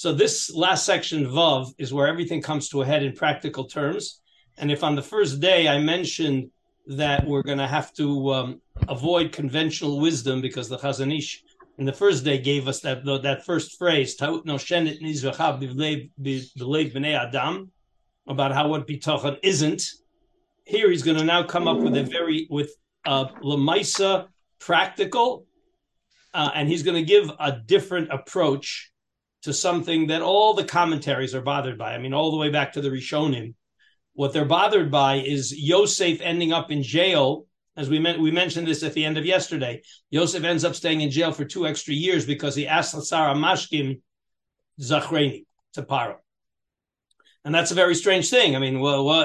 So this last section, Vav, is where everything comes to a head in practical terms. And if on the first day I mentioned that we're going to have to um, avoid conventional wisdom because the Chazon Ish in the first day gave us that that first phrase "Ta'ut no shenet b'nei adam" about how what bitachon isn't. Here he's going to now come up with a very with a lemaisa practical, uh, and he's going to give a different approach to something that all the commentaries are bothered by. I mean, all the way back to the Rishonim what they're bothered by is Yosef ending up in jail. As we we mentioned this at the end of yesterday. Yosef ends up staying in jail for two extra years because he asked the Sar Hamashkim Zachreni to Paro. And that's a very strange thing. I mean, well, well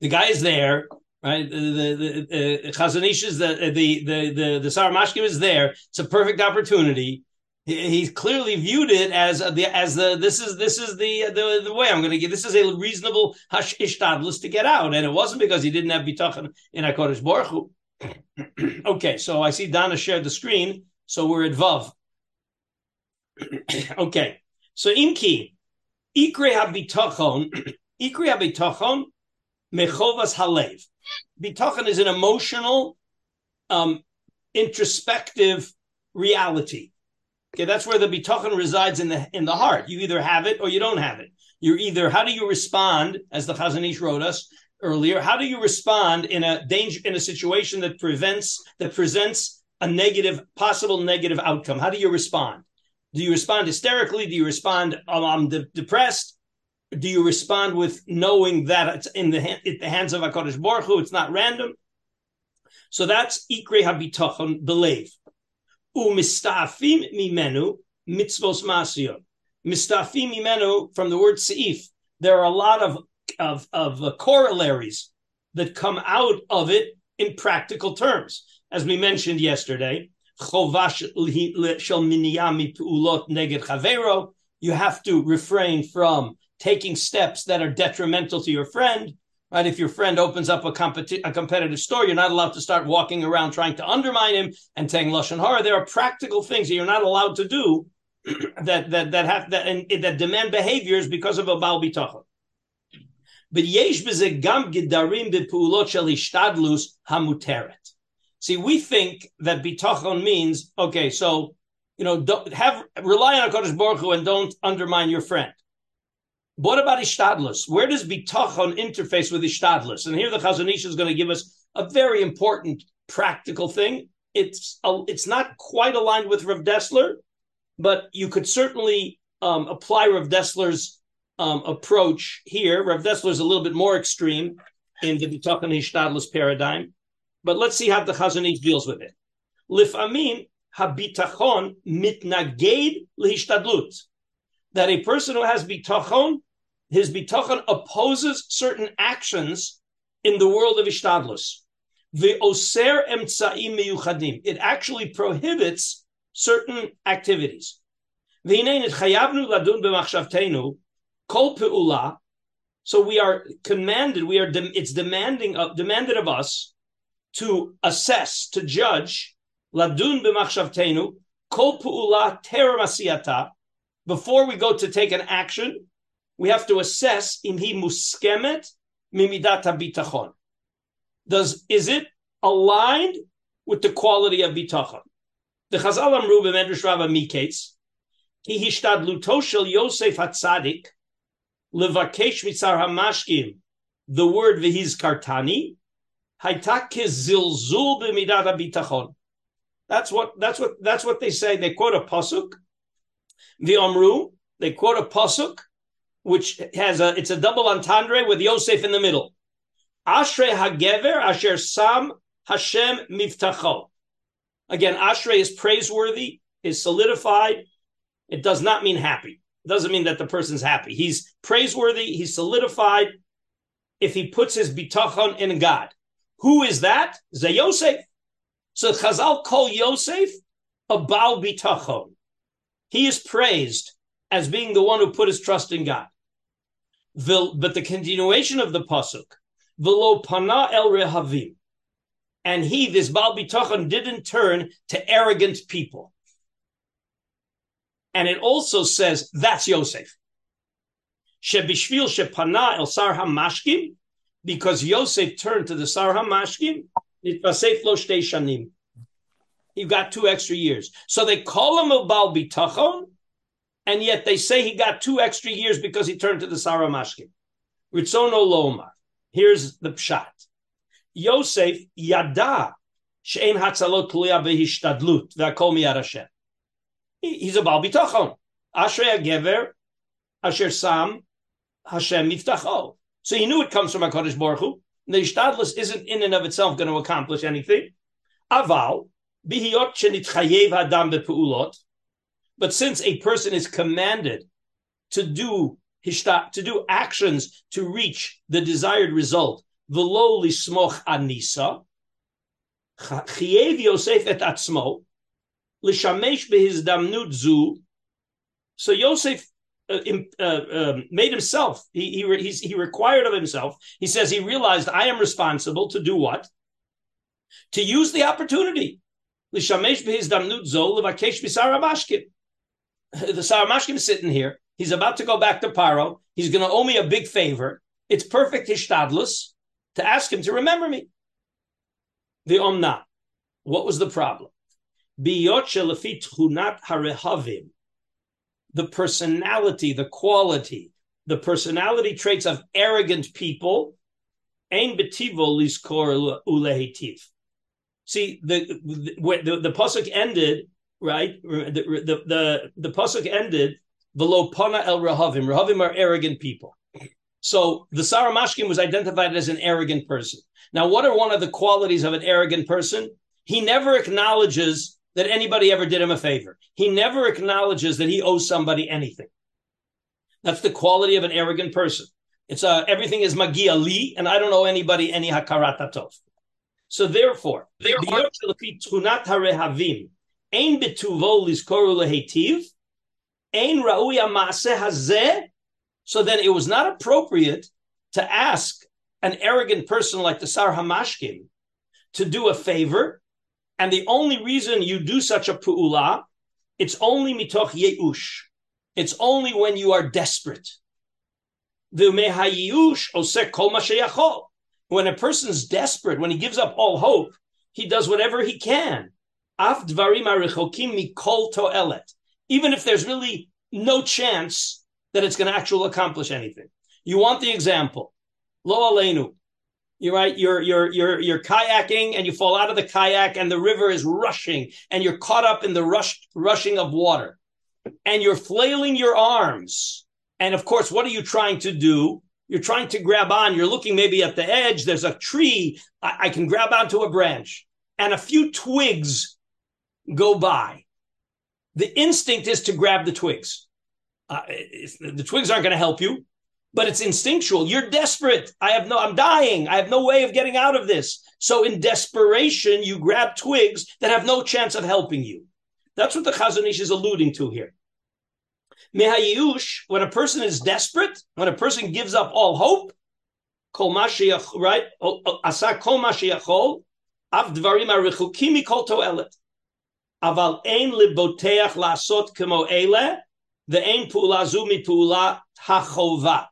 the guy is there, right? The the, the uh, is the the the the, the Sar Hamashkim is there. It's a perfect opportunity he clearly viewed it as the as the this is this is the the, the way I'm going to get this is a reasonable hash ishtadlus to get out, and it wasn't because he didn't have bitachon in Hakadosh Baruch Hu. okay, so I see Donna shared the screen, so we're at Vav. okay, so Imki ikre habitachon ikre habitachon mechovas halev. Bitachon is an emotional, um, introspective reality Okay, that's where the bitachon resides in the in the heart. You either have it or you don't have it. You're either how do you respond, as the Chazon Ish wrote us earlier, how do you respond in a danger in a situation that prevents that presents a negative possible negative outcome? How do you respond? Do you respond hysterically? Do you respond oh, I'm de- depressed? Do you respond with knowing that it's in the, in the hands of Hakadosh Baruch Hu? It's not random. So that's ikre habitachon believe. Umistafim mimenu mitzvos masiyot. Mistafim mimenu from the word seif. There are a lot of of, of uh, corollaries that come out of it in practical terms, as we mentioned yesterday. You have to refrain from taking steps that are detrimental to your friend. Right? If your friend opens up a, competi- a competitive store, you're not allowed to start walking around trying to undermine him and saying lashon hara. There are practical things that you're not allowed to do that that that have that and that demand behaviors because of a bal bitachon. But yesh gam gedarim bepuulot shel ishtadlus hamuteret. See, we think that bitachon means okay. So you know, don't have rely on Hakadosh Baruch Hu and don't undermine your friend. What about Ishtadlus? Where does Bitachon interface with Ishtadlus? And here the Chazon Ish is going to give us a very important practical thing. It's a, it's not quite aligned with Rav Dessler, but you could certainly um, apply Rav Dessler's um, approach here. Rav Dessler is a little bit more extreme in the Bitachon Ishtadlus paradigm, but let's see how the Chazon Ish deals with it. Lifamin habitachon mitnaged lihishtadlut. That a person who has bitachon his bitachon opposes certain actions in the world of ishtadlus. The oser emtsaim miyuchadim. It actually prohibits certain activities. So we are commanded. We are. It's demanding of demanded of us to assess, to judge. Ladun b'machshavtenu kol pu'ula ter before we go to take an action we have to assess in he muskemet mimidat bitachon. Does is it aligned with the quality of bitachon? The Chazal Amru b'Medrash Rabbah Miketz ki hishtadluto shel Yosef Hatzadik levakesh mitzar hamashkim the word v'hiz kartani haytak zilzul b'midat bitachon. That's what that's what that's what they say. They quote a pasuk. The Amru they quote a pasuk which has a it's a double entendre with Yosef in the middle. Ashrei Hagever Asher Sam Hashem Miftacho. Again, Ashrei is praiseworthy, is solidified. It does not mean happy. It doesn't mean that the person's happy. He's praiseworthy, he's solidified if he puts his bitachon in God. Who is that? Ze Yosef. So Chazal call Yosef a Baal bitachon. He is praised as being the one who put his trust in God but the continuation of the pasuk, velo pana el rehavim, and he, this Baal Bitachon, didn't turn to arrogant people. And it also says that's Yosef. Shebishvil shepana el sar hamashkim, because Yosef turned to the sar hamashkim, itvasef lo shtei shanim. He got two extra years. So they call him a Baal Bitachon, and yet they say he got two extra years because he turned to the Sar Hamashkim. Ritzono Lomar. Here's the pshat. Yosef yada she'en hatzalot tluya behishtadlut v'akol miyad Hashem. He's a Baal Bitachon. Ashrei Gever, Asher Sam, Hashem Miftacho. So he knew it comes from HaKadosh Baruch Hu. The Ishtadlus isn't in and of itself going to accomplish anything. Aval, But since a person is commanded to do to do actions to reach the desired result, v'lo lismoch anisa, chayev Yosef et atzmo, lishamesh zu. So Yosef uh, uh, um, made himself. He he he required of himself. He says he realized I am responsible to do what? To use the opportunity. Lishamesh behizdamnut zo levakesh bisarabashkin the Saramashkim is sitting here. He's about to go back to Paro. He's going to owe me a big favor. It's perfect hishtadlus to ask him to remember me. The omna. What was the problem? The personality, the quality, the personality traits of arrogant people. See, the the, the, the pasuk ended right? The the the, the pasuk ended below pana el rahavim. Rahavim are arrogant people. So the Saramashkim was identified as an arrogant person. Now, what are one of the qualities of an arrogant person? He never acknowledges that anybody ever did him a favor. He never acknowledges that he owes somebody anything. That's the quality of an arrogant person. It's uh, everything is magia li, and I don't owe anybody any hakarat So therefore, therefore Ein betuvo lizkoru lehetiv. Ein ra'uya maaseh hazeh. So then it was not appropriate to ask an arrogant person like the Sar Hamashkim to do a favor. And the only reason you do such a pu'ula, it's only mitoch yeush. It's only when you are desperate. When a person's desperate, when he gives up all hope, he does whatever he can. Even if there's really no chance that it's going to actually accomplish anything. You want the example. Lo aleinu. You're right. You're you're you're you're kayaking and you fall out of the kayak and the river is rushing and you're caught up in the rush rushing of water and you're flailing your arms. And of course, what are you trying to do? You're trying to grab on. You're looking maybe at the edge. There's a tree. I, I can grab onto a branch and a few twigs go by, the instinct is to grab the twigs. Uh, the twigs aren't going to help you, but it's instinctual. You're desperate. I have no, I'm dying. I have no way of getting out of this. So in desperation, you grab twigs that have no chance of helping you. That's what the Chazon Ish is alluding to here. Mehayush, when a person is desperate, when a person gives up all hope, kol right? Asa kol mashiachol, av dvarim arichukim toelet. Aval ein liboteach lasot kemo ele, the ein pula zumi pula hachova.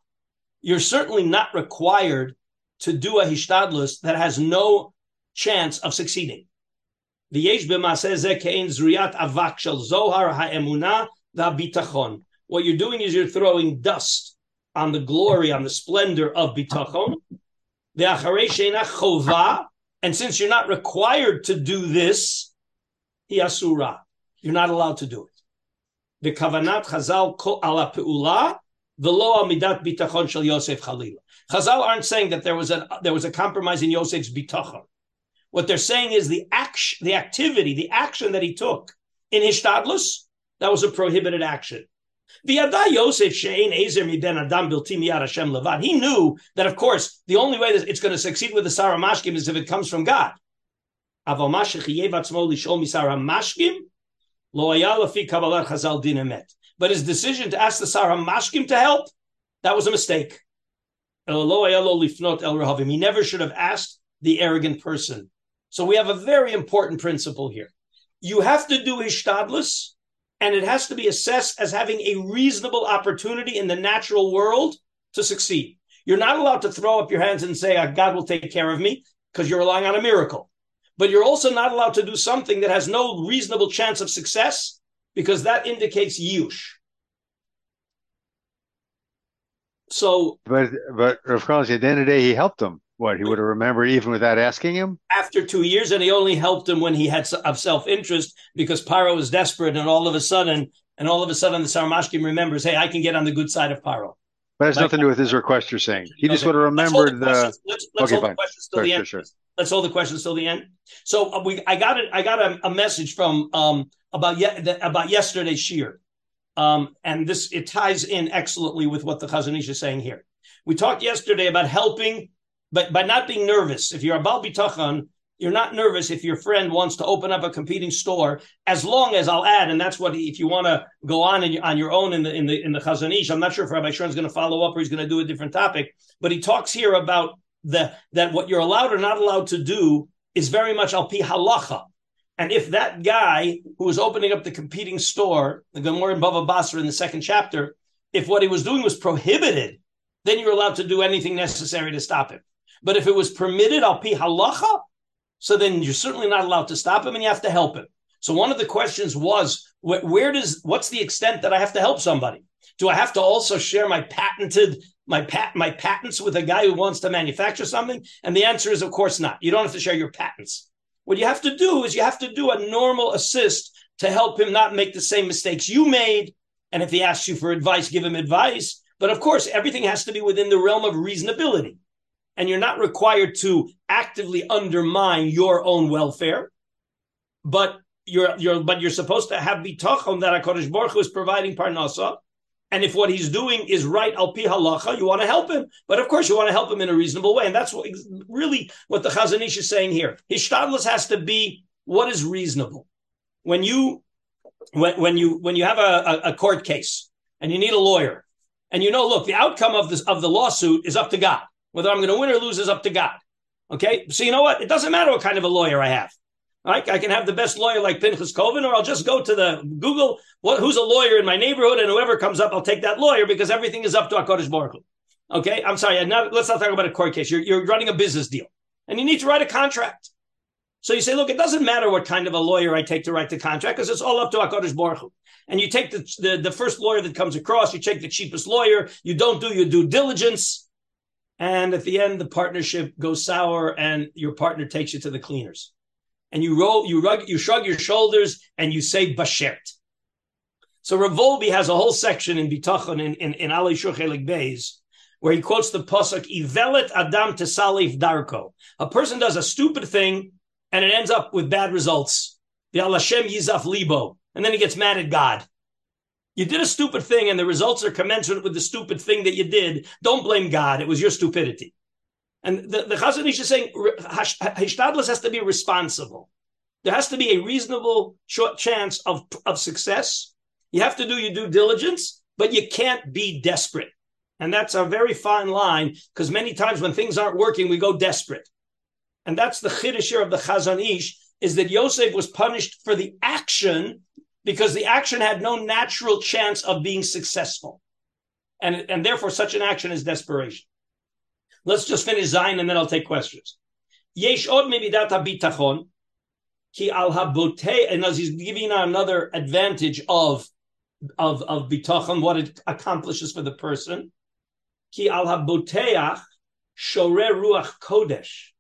You're certainly not required to do a hishtadlus that has no chance of succeeding. The V'yesh b'maseh kein zriyat avak shel zohar ha'emuna v'abitachon. What you're doing is you're throwing dust on the glory, on the splendor of bitachon. V'acharei sheina chova, and since you're not required to do this, asura. You're not allowed to do it. The kavanat chazal ala peula v'lo amidat bitachon shel Yosef Chalila. Chazal aren't saying that there was a there was a compromise in Yosef's bitachon. What they're saying is the action, the activity, the action that he took in Hishtadlus, that was a prohibited action. He knew that, of course, the only way that it's going to succeed with the Sar Hamashkim is if it comes from God. But his decision to ask the Sar Hamashkim to help, that was a mistake. He never should have asked the arrogant person. So we have a very important principle here. You have to do hishtadlus, and it has to be assessed as having a reasonable opportunity in the natural world to succeed. You're not allowed to throw up your hands and say, ah, God will take care of me, because you're relying on a miracle. But you're also not allowed to do something that has no reasonable chance of success, because that indicates yush. So, but but Rav Carlos, at the end of the day, he helped him. What he would have remembered even without asking him. After two years, and he only helped him when he had of self interest because Paro was desperate, and all of a sudden, and all of a sudden, the Sarmashkim remembers, hey, I can get on the good side of Paro. But it has like, nothing to do with his request. You're saying he just would have remembered the. Let's, okay, hold fine. the questions till sure, the end. Sure, sure. Let's hold the questions till the end. So uh, we, I got it. I got a, a message from um about ye- about yesterday's shear. Um, and this it ties in excellently with what the Chazon Ish is saying here. We talked yesterday about helping, but by not being nervous. If you're a Bal Bitachon, you're not nervous if your friend wants to open up a competing store, as long as I'll add, and that's what if you want to go on in, on your own in the in the in the Chazon Ish. I'm not sure if Rabbi Shern is going to follow up or he's going to do a different topic, but he talks here about the that what you're allowed or not allowed to do is very much al pi halacha. And if that guy who was opening up the competing store, the Gemara in Bava Basra in the second chapter, if what he was doing was prohibited, then you're allowed to do anything necessary to stop him. But if it was permitted, I'll pi halacha, so then you're certainly not allowed to stop him and you have to help him. So one of the questions was, where does, what's the extent that I have to help somebody? Do I have to also share my patented my pat my patents with a guy who wants to manufacture something? And the answer is, of course not. You don't have to share your patents. What you have to do is you have to do a normal assist to help him not make the same mistakes you made. And if he asks you for advice, give him advice. But of course, everything has to be within the realm of reasonability. And you're not required to actively undermine your own welfare. But you're you're but you're supposed to have bitachon that HaKadosh Baruch Hu is providing parnasa and if what he's doing is right al pi halacha, you want to help him. But of course, you want to help him in a reasonable way. And that's what really what the Chazon Ish is saying here. His shtadlus has to be what is reasonable. When you when, when you when you have a, a court case and you need a lawyer, and you know, look, the outcome of this of the lawsuit is up to God. Whether I'm going to win or lose is up to God. Okay, so you know what? It doesn't matter what kind of a lawyer I have. Right? I can have the best lawyer like Pinchas Koven, or I'll just go to the Google, what, who's a lawyer in my neighborhood, and whoever comes up, I'll take that lawyer because everything is up to HaKadosh Baruch Hu. Okay, I'm sorry. Not, let's not talk about a court case. You're, you're running a business deal, and you need to write a contract. So you say, look, it doesn't matter what kind of a lawyer I take to write the contract because it's all up to HaKadosh Baruch Hu. And you take the, the, the first lawyer that comes across, you take the cheapest lawyer, you don't do your due diligence, and at the end, the partnership goes sour and your partner takes you to the cleaners and you roll, you rug, you shrug your shoulders and you say bashert. So Rav Wolbe has a whole section in Bitachon in in, in Alei Shur chelek Beis where he quotes the pasuk "Ivelet Adam Tesalif Darko." A person does a stupid thing and it ends up with bad results. The Alashem Yizaf Libo, and then he gets mad at God. You did a stupid thing, and the results are commensurate with the stupid thing that you did. Don't blame God; it was your stupidity. And the, the Chazon Ish is saying Hishtadlis has to be responsible. There has to be a reasonable short chance of, of success. You have to do your due diligence, but you can't be desperate. And that's a very fine line because many times when things aren't working, we go desperate. And that's the chiddush of the Chazon Ish is that Yosef was punished for the action because the action had no natural chance of being successful. And, and therefore, such an action is desperation. Let's just finish Zayin and then I'll take questions. Yesh od mibidat habitachon ki al habotei, and as he's giving another advantage of of of bitachon, what it accomplishes for the person. Ki al haboteach shore ruach kodesh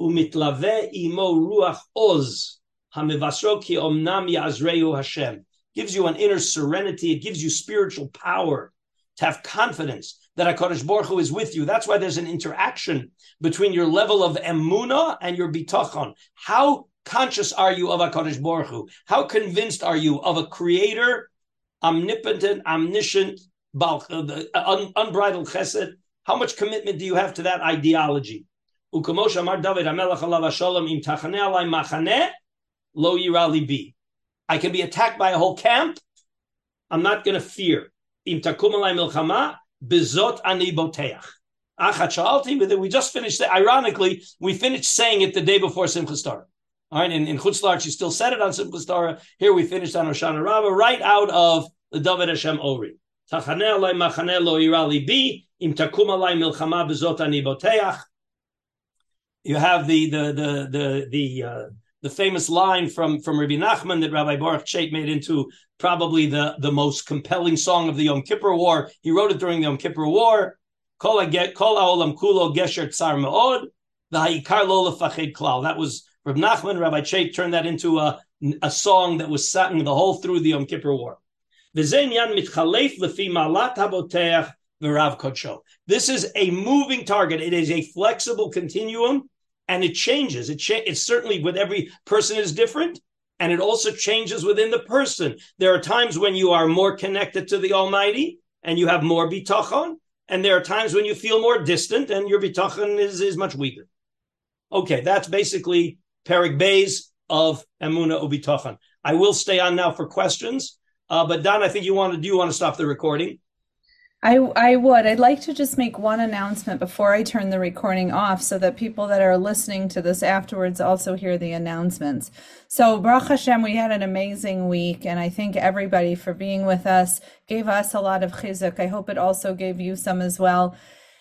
umitlave imo ruach oz hamivasro ki omnam yazreu Hashem. Gives you an inner serenity. It gives you spiritual power to have confidence that HaKadosh Baruch Hu is with you. That's why there's an interaction between your level of emuna and your bitachon. How conscious are you of HaKadosh Baruch Hu? How convinced are you of a creator, omnipotent, omniscient, uh, un- unbridled chesed? How much commitment do you have to that ideology? I can be attacked by a whole camp. I'm not going to fear. Bizot ani boteach. Achat shalti, we just finished, it. ironically, we finished saying it the day before Simchas Torah. All right, in, in Chutzlar, she still said it on Simchas Torah. Here we finished on Hoshana Rabbah, right out of the David Hashem Ori. Tachaneh alay machaneh lo irali bi, im takum alay milchama bezot ani boteach. You have the the the the the uh, the famous line from from Rabbi Nachman that Rabbi Baruch Chait made into probably the the most compelling song of the Yom Kippur War. He wrote it during the Yom Kippur War. Kulo. That was Rabbi Nachman, Rabbi Chait turned that into a, a song that was sung the whole through the Yom Kippur War. This is a moving target. It is a flexible continuum, and it changes. It cha- it's certainly with every person is different, and it also changes within the person. There are times when you are more connected to the Almighty and you have more bitachon, and there are times when you feel more distant and your bitachon is, is much weaker. Okay, that's basically Perik Bays of Emuna Ubitochan. I will stay on now for questions, uh, but Don, I think you want to do you want to stop the recording? I, I would. I'd like to just make one announcement before I turn the recording off so that people that are listening to this afterwards also hear the announcements. So, Baruch Hashem, we had an amazing week, and I thank everybody for being with us, gave us a lot of chizuk. I hope it also gave you some as well.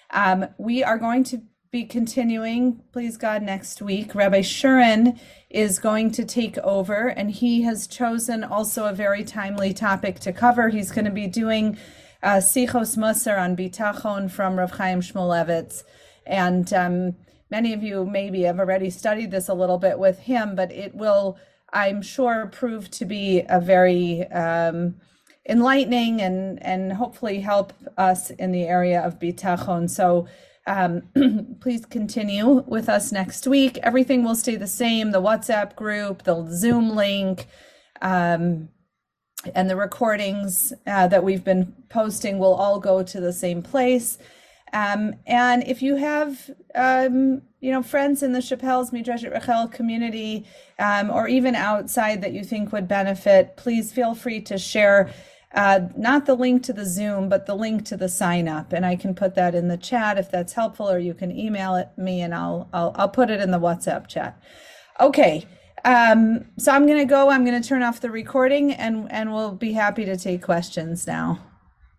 Um, we are going to be continuing, please God, next week. Rabbi Shurin is going to take over, and he has chosen also a very timely topic to cover. He's going to be doing uh, Sichos Musar on Bitachon from Rav Chaim Shmulevitz. And um, many of you maybe have already studied this a little bit with him, but it will, I'm sure, prove to be a very um, enlightening and, and hopefully help us in the area of Bitachon. So um, please continue with us next week. Everything will stay the same the WhatsApp group, the Zoom link, um, and the recordings uh, that we've been posting will all go to the same place. Um, and if you have, um, you know, friends in the Shapell's Midrashet Rachel community, um, or even outside that you think would benefit, please feel free to share uh, not the link to the Zoom, but the link to the sign up. And I can put that in the chat if that's helpful, or you can email it me and I'll I'll, I'll put it in the WhatsApp chat. Okay. Um, so I'm going to go. I'm going to turn off the recording, and and we'll be happy to take questions now.